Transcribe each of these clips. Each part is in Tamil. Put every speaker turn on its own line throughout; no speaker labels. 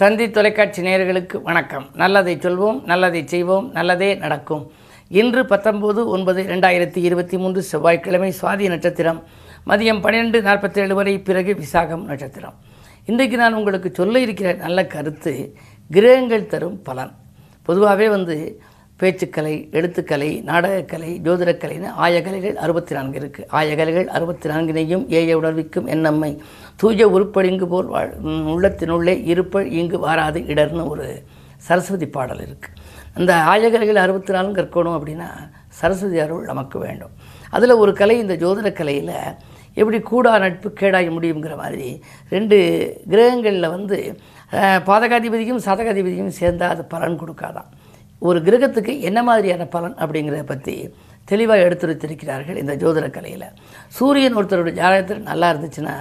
தந்தி தொலைக்காட்சி நேயர்களுக்கு வணக்கம். நல்லதை சொல்வோம் நல்லதை செய்வோம் நல்லதே நடக்கும். இன்று பத்தொம்போது ஒன்பது ரெண்டாயிரத்தி இருபத்தி மூன்று செவ்வாய்க்கிழமை சுவாதி நட்சத்திரம். மதியம் பன்னிரெண்டு நாற்பத்தேழு வரை பிறகு விசாகம் நட்சத்திரம். இன்றைக்கு நான் உங்களுக்கு சொல்ல இருக்கிற நல்ல கருத்து கிரகங்கள் தரும் பலன். பொதுவாகவே வந்து பேச்சுக்கலை எழுத்துக்கலை நாடகக்கலை ஜோதிடக்கலைன்னு ஆயகலைகள் அறுபத்தி நான்கு இருக்குது ஆயகலைகள் அறுபத்தி நான்கினையும் ஏய உணர்விக்கும் என்னம்மை தூய உருப்படிங்கு போல் வாழ் உள்ளத்தினுள்ளே இருப்ப இங்கு வாராது இடர்னு ஒரு சரஸ்வதி பாடல் இருக்குது அந்த ஆயகலைகள் அறுபத்தி நாலும் கற்கணும் அப்படின்னா சரஸ்வதி அருள் நமக்கு வேண்டும். அதில் ஒரு கலை இந்த ஜோதிடக்கலையில் எப்படி கூடா நட்பு கேடாய் முடியுங்கிற மாதிரி ரெண்டு கிரகங்களில் வந்து பாதகாதிபதியும் சதகாதிபதியும் சேர்ந்தால் அது பலன் கொடுக்காதான் ஒரு கிரகத்துக்கு என்ன மாதிரியான பலன் அப்படிங்கிறத பற்றி தெளிவாக எடுத்துரைத்திருக்கிறார்கள் இந்த ஜோதிட கலையில் சூரியன் ஒருத்தருடைய ஜாதகத்தில் நல்லா இருந்துச்சுன்னா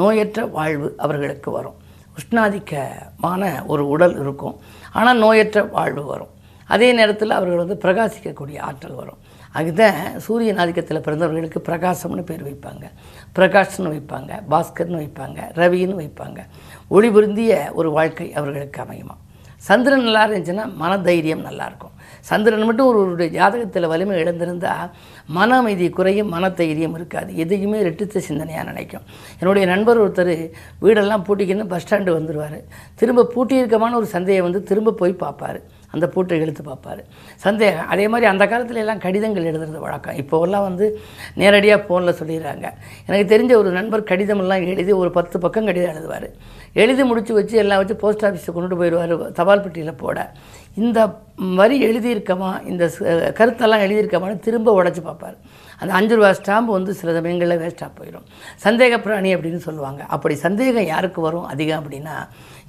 நோயற்ற வாழ்வு அவர்களுக்கு வரும். உஷ்ணாதிக்கமான ஒரு உடல் இருக்கும். ஆனால் நோயற்ற வாழ்வு வரும். அதே நேரத்தில் அவர்கள் வந்து பிரகாசிக்கக்கூடிய ஆற்றல் வரும். அதுதான் சூரியன் ஆதிக்கத்தில் பிறந்தவர்களுக்கு பிரகாசம்னு பேர் வைப்பாங்க. பிரகாஷ்னு வைப்பாங்க பாஸ்கர்னு வைப்பாங்க ரவின்னு வைப்பாங்க. ஒளி பொருந்திய ஒரு வாழ்க்கை அவர்களுக்கு அமையுமா? சந்திரன் நல்லா இருந்துச்சுன்னா மனதைரியம் நல்லாயிருக்கும் சந்திரன் மட்டும் ஒருவருடைய ஜாதகத்தில் வலிமை இழந்திருந்தால் மன அமைதி குறையும் மனதைரியம் இருக்காது. எதையுமே ரெட்டித்த சிந்தனையாக நினைக்கும். என்னுடைய நண்பர் ஒருத்தர் வீடெல்லாம் பூட்டிக்கின்னு பஸ் ஸ்டாண்டு வந்துடுவார் திரும்ப பூட்டியிருக்கமான ஒரு சந்தேகம் வந்து திரும்ப போய் பார்ப்பார். அந்த பூட்டை இழுத்து பார்ப்பார். சந்தேகம். அதே மாதிரி அந்த காலத்துல எல்லாம் கடிதங்கள் எழுதுறது வழக்கம். இப்போவெல்லாம் வந்து நேரடியாக ஃபோனில் சொல்லிடுறாங்க. எனக்கு தெரிஞ்ச ஒரு நண்பர் கடிதமெல்லாம் எழுதி ஒரு பத்து பக்கம் கடிதம் எழுதுவார். எழுதி முடித்து வச்சு எல்லாம் வச்சு போஸ்ட் ஆஃபீஸுக்கு கொண்டுட்டு போயிடுவார் தபால் பெட்டியில் போட. இந்த வரி எழுதியிருக்கமா இந்த கருத்தெல்லாம் எழுதியிருக்கமான்னு திரும்ப உடச்சி பார்ப்பார். அந்த அஞ்சு ரூபா ஸ்டாம்பு வந்து சில சமயங்களில் வேஸ்ட்டாக போயிடும் சந்தேக பிராணி அப்படின்னு சொல்லுவாங்க. அப்படி சந்தேகம் யாருக்கு வரும் அதிகம் அப்படின்னா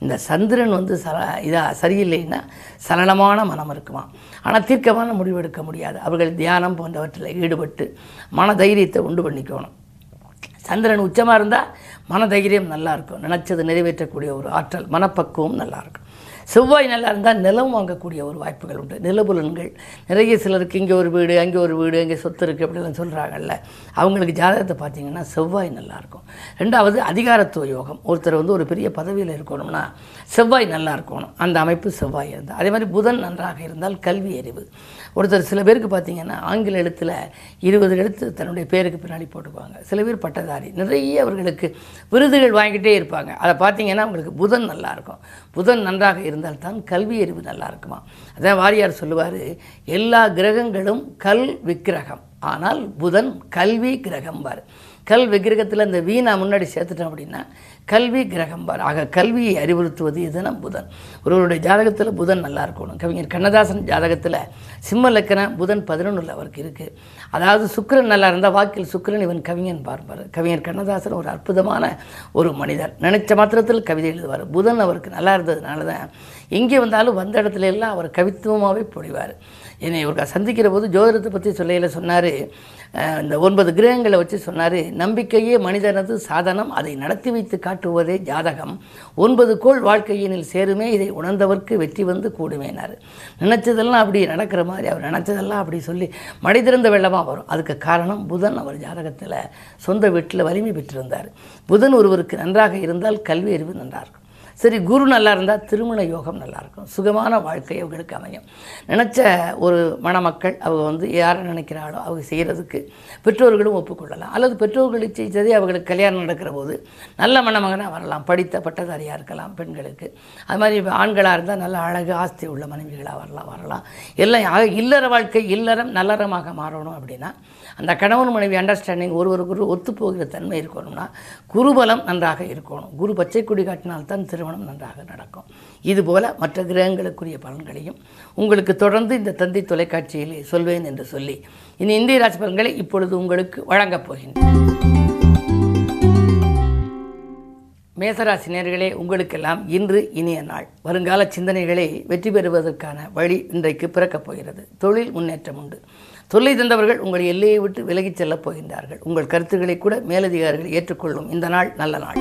இந்த சந்திரன் வந்து சல இதாக சரியில்லைன்னா சலனமான மனம் இருக்குமா ஆனால் தீர்க்கமான முடிவு எடுக்க முடியாது. அவர்கள் தியானம் போன்றவற்றில் ஈடுபட்டு மன தைரியத்தை உண்டு பண்ணிக்கணும். சந்திரன் உச்சமாக இருந்தால் மன தைரியம் நல்லாயிருக்கும் நினச்சது நிறைவேற்றக்கூடிய ஒரு ஆற்றல் மனப்பக்குவம் நல்லாயிருக்கும் செவ்வாய் நல்லா இருந்தால் நிலம் வாங்கக்கூடிய ஒரு வாய்ப்புகள் உண்டு. நிலபுலன்கள். நிறைய சிலருக்கு இங்கே ஒரு வீடு அங்கே ஒரு வீடு அங்கே சொத்து இருக்குது அப்படிலாம் சொல்கிறாங்கல்ல அவங்களுக்கு ஜாதகத்தை பார்த்தீங்கன்னா செவ்வாய் நல்லாயிருக்கும் ரெண்டாவது அதிகாரத்துவ யோகம். ஒருத்தர் வந்து ஒரு பெரிய பதவியில் இருக்கணும்னா செவ்வாய் நல்லா இருக்கணும். அந்த அமைப்பு செவ்வாய் இருந்தால் அதே மாதிரி புதன் நன்றாக இருந்தால் கல்வி அறிவு. ஒருத்தர் சில பேருக்கு பார்த்தீங்கன்னா ஆங்கில எழுத்தில் இருபது எழுத்து தன்னுடைய பேருக்கு பின்னாடி போட்டுக்குவாங்க. சில பேர் பட்டதாரி. நிறைய அவர்களுக்கு விருதுகள் வாங்கிட்டே இருப்பாங்க. அதை பார்த்தீங்கன்னா அவங்களுக்கு புதன் நல்லாயிருக்கும் புதன் நன்றாக இருந்தால்தான் கல்வி அறிவு நல்லா இருக்குமா? அதான் வாரியார் சொல்லுவார் எல்லா கிரகங்களும் கல் விக்கிரகம். ஆனால் புதன் கல்வி கிரகம் பார் கல் விக்கிரகத்தில் இந்த வீணா முன்னாடி சேர்த்துட்டோம் அப்படின்னா கல்வி கிரகம் ஆக கல்வியை அறிவுறுத்துவது இதுதான் புதன். ஒருவருடைய ஜாதகத்தில் புதன் நல்லா இருக்கணும். கவிஞர் கண்ணதாசன் ஜாதகத்தில் சிம்ம லக்கணம் புதன் பதினொன்றில் அவருக்கு இருக்குது அதாவது சுக்கிரன் நல்லா இருந்தால் வாக்கில் சுக்கிரன் இவன் கவிஞன் பார்ப்பார். கவிஞர் கண்ணதாசன் ஒரு அற்புதமான ஒரு மனிதர். நினைச்ச மாத்திரத்தில் கவிதை எழுதுவார். புதன் அவருக்கு நல்லா இருந்ததுனால தான் எங்கே வந்தாலும் வந்த இடத்துல எல்லாம் அவர் கவித்துவமாகவே பொழிவார். என்னை இவருக்கு சந்திக்கிற போது ஜோதிடத்தை பற்றி சொல்லையில் சொன்னார். இந்த ஒன்பது கிரகங்களை வச்சு சொன்னார். நம்பிக்கையே மனிதனது சாதனம். அதை நடத்தி வைத்து காட்டுவதே ஜாதகம். ஒன்பது கோள் வாழ்க்கையினில் சேருமே. இதை உணர்ந்தவர்க்கு வெற்றி வந்து கூடுமேனார் நினச்சதெல்லாம் அப்படி நடக்கிற மாதிரி. அவர் நினச்சதெல்லாம் அப்படி சொல்லி மழை திறந்த வெள்ளமாக வரும். அதுக்கு காரணம் புதன் அவர் ஜாதகத்தில் சொந்த வீட்டில் வலிமை பெற்றிருந்தார். புதன் ஒருவருக்கு நன்றாக இருந்தால் கல்வி அறிவு நன்றாக இருக்கும். சரி குரு நல்லா இருந்தால் திருமண யோகம் நல்லாயிருக்கும் சுகமான வாழ்க்கை அவங்களுக்கு அமையும். நினச்ச ஒரு மணமக்கள் அவங்க வந்து யாரை நினைக்கிறாளோ அவங்க செய்கிறதுக்கு பெற்றோர்களும் ஒப்புக்கொள்ளலாம். அல்லது பெற்றோர்கள் செய்ததே அவங்களுக்கு கல்யாணம் நடக்கிற போது நல்ல மணமகனாக வரலாம். படித்த பட்டதாரியாக இருக்கலாம் பெண்களுக்கு. அது மாதிரி ஆண்களாக இருந்தால் நல்ல அழகு ஆஸ்தி உள்ள மனைவிகளாக வரலாம் வரலாம். எல்லாம் இல்லற வாழ்க்கை இல்லறம் நல்லறமாக மாறணும் அப்படின்னா அந்த கணவன் மனைவி அண்டர்ஸ்டாண்டிங் ஒருவருக்கொரு ஒத்துப்போகிற தன்மை இருக்கணும்னா குருபலம் நன்றாக இருக்கணும். குரு பச்சை கொடி காட்டினால்தான் திருமணம் நன்றாக நடக்கும். இதுபோல மற்ற கிரகங்களுக்குரிய பலன்களையும் உங்களுக்கு தொடர்ந்து இந்த தந்தை தொலைக்காட்சியிலே சொல்வேன் என்று சொல்லி இனி இந்திய ராசி பலன்களை இப்பொழுது உங்களுக்கு வழங்கப் போகின்றேன். மேசராசி நேர்களே உங்களுக்கெல்லாம் இன்று இனிய நாள். வருங்கால சிந்தனைகளை வெற்றி பெறுவதற்கான வழி இன்றைக்கு பிறக்கப் போகிறது. தொழில் முன்னேற்றம் உண்டு. தொல்லை தந்தவர்கள் உங்கள் எல்லையை விட்டு விலகிச் செல்லப் போகின்றார்கள். உங்கள் கருத்துக்களை கூட மேலதிகாரிகள் ஏற்றுக்கொள்ளும் இந்த நாள் நல்ல நாள்.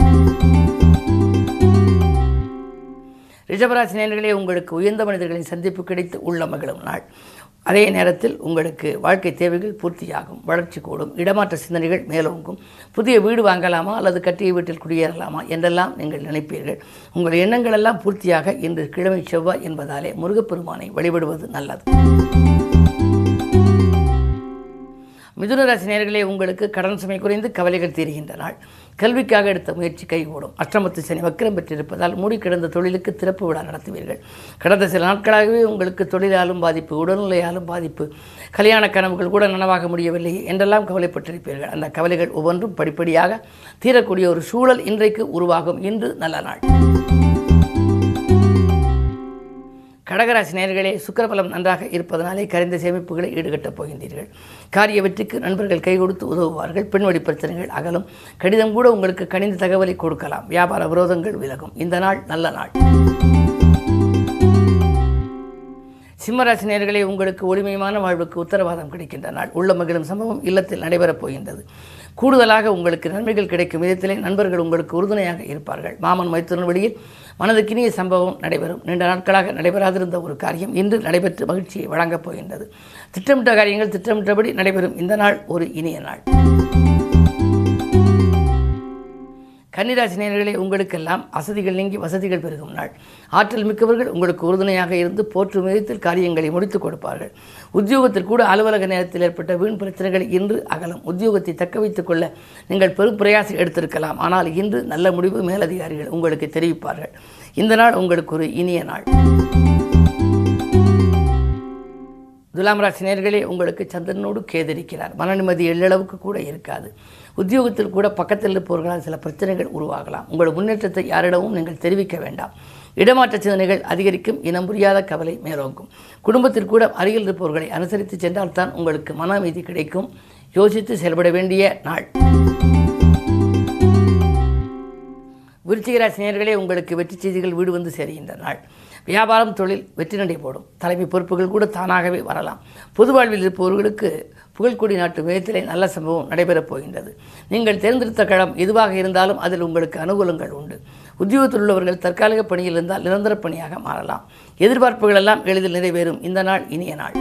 ரிஷபராசி நேர்களே உங்களுக்கு உயர்ந்த மனிதர்களின் சந்திப்பு கிடைத்து உள்ள மகிழும் நாள். அதே நேரத்தில் உங்களுக்கு வாழ்க்கை தேவைகள் பூர்த்தியாகும் வளர்ச்சி கூடும் இடமாற்ற சிந்தனைகள் மேலோங்கும். புதிய வீடு வாங்கலாமா அல்லது கட்டிய வீட்டில் குடியேறலாமா என்றெல்லாம் நீங்கள் நினைப்பீர்கள். உங்கள் எண்ணங்கள் எல்லாம் பூர்த்தியாக இன்று கிழமை செவ்வாய் என்பதாலே முருகப்பெருமானை வழிபடுவது நல்லது. மிதுனராசி நேர்களே நேயர்களே உங்களுக்கு கடன் சுமை குறைந்து கவலைகள் தீர்கின்ற நாள். கல்விக்காக எடுத்த முயற்சி கைகூடும். அஷ்டமத்து சனி வக்கிரம் பெற்றிருப்பதால் மூடி கிடந்த தொழிலுக்கு திறப்பு விழா நடத்துவீர்கள். கடந்த சில நாட்களாகவே உங்களுக்கு தொழிலாலும் பாதிப்பு உடல்நிலையாலும் பாதிப்பு கல்யாண கனவுகள் கூட நனவாக முடியவில்லை என்றெல்லாம் கவலைப்பட்டிருப்பீர்கள். அந்த கவலைகள் ஒவ்வொன்றும் படிப்படியாக தீரக்கூடிய ஒரு சூழல் இன்றைக்கு உருவாகும். இன்று நல்ல நாள். கடகராசி நேர்களே சுக்கரபலம் நன்றாக இருப்பதனாலே கரைந்த சேமிப்புகளை ஈடுகட்டப் போகின்றீர்கள். காரிய வெற்றிக்கு நண்பர்கள் கை கொடுத்து உதவுவார்கள் பெண்வழி பிரச்சனைகள் அகலும். கடிதம் கூட உங்களுக்கு கணிந்த தகவலை கொடுக்கலாம். வியாபார விரோதங்கள் விலகும். இந்த நாள் நல்ல நாள். சிம்மராசி நேர்களே உங்களுக்கு ஒளிமயமான வாழ்வுக்கு உத்தரவாதம் கிடைக்கின்ற நாள். உள்ள மகிழும் சம்பவம் இல்லத்தில் நடைபெறப் போகின்றது. கூடுதலாக உங்களுக்கு நன்மைகள் கிடைக்கும் விதத்திலே நண்பர்கள் உங்களுக்கு உறுதுணையாக இருப்பார்கள். மாமன் மைத்துடன் வெளியில் மனதுக்கினிய சம்பவம் நடைபெறும். நீண்ட நாட்களாக நடைபெறாதிருந்த ஒரு காரியம் இன்று நடைபெற்று மகிழ்ச்சியை வழங்கப் போகின்றது. திட்டமிட்ட காரியங்கள் திட்டமிட்டபடி நடைபெறும். இந்த நாள் ஒரு இனிய நாள். கன்னிராசி நேயர்களே உங்களுக்கெல்லாம் அசதிகள் நீங்கி வசதிகள் பெருகும் நாள். ஆற்றல் மிக்கவர்கள் உங்களுக்கு உறுதுணையாக இருந்து போற்று விதத்தில் காரியங்களை முடித்துக் கொடுப்பார்கள். உத்தியோகத்தில் கூட அலுவலக நேரத்தில் ஏற்பட்ட வீண் பிரச்சனைகள் இன்று அகலம். உத்தியோகத்தை தக்க வைத்துக் கொள்ள நீங்கள் பெரும் பிரயாசம் எடுத்திருக்கலாம். ஆனால் இன்று நல்ல முடிவு மேலதிகாரிகள் உங்களுக்கு தெரிவிப்பார்கள். இந்த நாள் உங்களுக்கு ஒரு இனிய நாள். துலாம் ராசி நேர்களே உங்களுக்கு சந்திரனோடு கேதரிக்கிறார். மன எள்ளளவுக்கு கூட இருக்காது. உத்தியோகத்தில் கூட பக்கத்தில் இருப்பவர்களால் சில பிரச்சனைகள் உருவாகலாம். உங்கள் முன்னேற்றத்தை யாரிடமும் நீங்கள் தெரிவிக்க வேண்டாம். இடமாற்ற சிந்தனைகள் அதிகரிக்கும் இனம் புரியாத கவலை மேலோங்கும். குடும்பத்தில் கூட அருகில் இருப்பவர்களை அனுசரித்து சென்றால்தான் உங்களுக்கு மன அமைதி கிடைக்கும். யோசித்து செயல்பட வேண்டிய நாள். குருச்சிகராசிநேயர்களே உங்களுக்கு வெற்றி செய்திகள் வீடு வந்து சேருகின்ற நாள். வியாபாரம் தொழில் வெற்றி நடை போடும் தலைமை பொறுப்புகள் கூட தானாகவே வரலாம். பொது வாழ்வில் இருப்பவர்களுக்கு புகழ்குடி நாட்டு விதத்திலே நல்ல சம்பவம் நடைபெறப் போகின்றது. நீங்கள் தேர்ந்தெடுத்த களம் எதுவாக இருந்தாலும் அதில் உங்களுக்கு அனுகூலங்கள் உண்டு. உத்தியோகத்தில் உள்ளவர்கள் தற்காலிக பணியில் இருந்தால் நிரந்தர பணியாக மாறலாம். எதிர்பார்ப்புகளெல்லாம் எளிதில் நிறைவேறும். இந்த நாள் இனிய நாள்.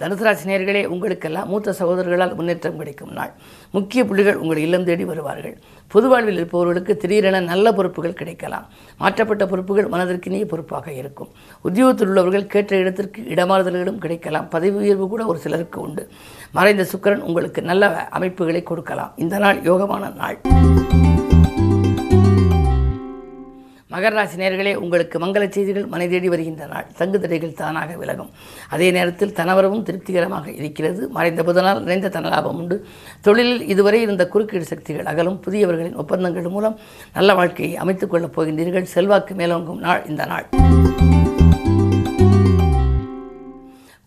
தனுசு ராசி உங்களுக்கெல்லாம் மூத்த சகோதரர்களால் முன்னேற்றம் கிடைக்கும் நாள். முக்கிய புள்ளிகள் உங்கள் இல்லம் தேடி வருவார்கள். பொது வாழ்வில் இருப்பவர்களுக்கு திடீரென நல்ல பொறுப்புகள் கிடைக்கலாம். மாற்றப்பட்ட பொறுப்புகள் மனதிற்கினிய பொறுப்பாக இருக்கும். உத்தியோகத்தில் உள்ளவர்கள் கேட்ட இடத்திற்கு இடமாறுதல்களும் கிடைக்கலாம். பதவி உயர்வு கூட ஒரு சிலருக்கு உண்டு. மறைந்த சுக்கிரன் உங்களுக்கு நல்ல அமைப்புகளை கொடுக்கலாம். இந்த நாள் யோகமான நாள். மகர ராசி நேர்களே உங்களுக்கு மங்கள செய்திகள் மனை தேடி வருகின்ற நாள். தங்கு தடைகள் தானாக விலகும். அதே நேரத்தில் தனவரவும் திருப்திகரமாக இருக்கிறது. மறைந்த புதனால் நிறைந்த தனலாபம் உண்டு. தொழிலில் இதுவரை இருந்த குறுக்கீடு சக்திகள் அகலும். புதியவர்களின் ஒப்பந்தங்கள் மூலம் நல்ல வாழ்க்கையை அமைத்துக் கொள்ளப் போகின்றீர்கள். செல்வாக்கு மேலோங்கும் நாள் இந்த நாள்.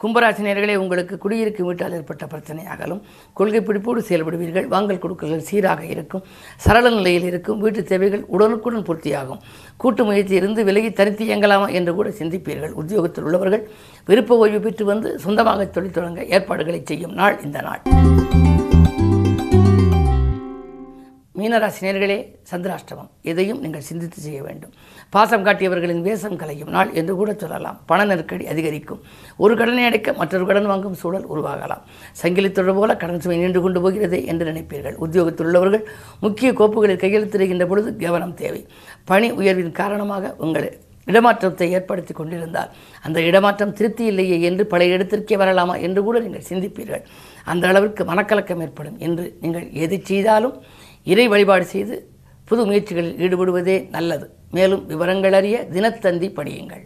கும்பராசினியர்களே உங்களுக்கு குடியிருக்கும் வீட்டால் ஏற்பட்ட பிரச்சனை அகலும். கொள்கை பிடிப்போடு செயல்படுவீர்கள். வாங்கல் கொடுக்கல்கள் சீராக இருக்கும். சரள நிலையில் இருக்கும். வீட்டு தேவைகள் உடனுக்குடன் பூர்த்தியாகும். கூட்டு முயற்சி இருந்து விலகி தனித்து இயங்கலாமா என்று கூட சிந்திப்பீர்கள். உத்தியோகத்தில் உள்ளவர்கள் விருப்ப ஓய்வு பெற்று வந்து சொந்தமாக தொழில் தொடங்க ஏற்பாடுகளை செய்யும் நாள் இந்த நாள். மீனராசினியர்களே சந்திராஷ்டமம். எதையும் நீங்கள் சிந்தித்து செய்ய வேண்டும். பாசம் காட்டியவர்களின் வேஷம் கலையும் நாள் என்று கூட சொல்லலாம். பண நெருக்கடி அதிகரிக்கும். ஒரு கடனை அடைக்க மற்றொரு கடன் வாங்கும் சூழல் உருவாகலாம். சங்கிலித்தொடர் போல கடன் சுமை நின்று கொண்டு போகிறது என்று நினைப்பீர்கள். உத்தியோகத்தில் உள்ளவர்கள் முக்கிய கோப்புகளில் கையெழுத்திடுகின்ற பொழுது கவனம் தேவை. பணி உயர்வின் காரணமாக உங்களை இடமாற்றத்தை ஏற்படுத்தி கொண்டிருந்தால் அந்த இடமாற்றம் திருப்தி இல்லையே என்று பழைய இடத்திற்கே வரலாமா என்று கூட நீங்கள் சிந்திப்பீர்கள். அந்த அளவிற்கு மனக்கலக்கம் ஏற்படும் என்று நீங்கள் எது செய்தாலும் இறை வழிபாடு செய்து புது முயற்சிகளில் ஈடுபடுவதே நல்லது. மேலும் விவரங்கள் அறிய தினத்தந்தி படியுங்கள்.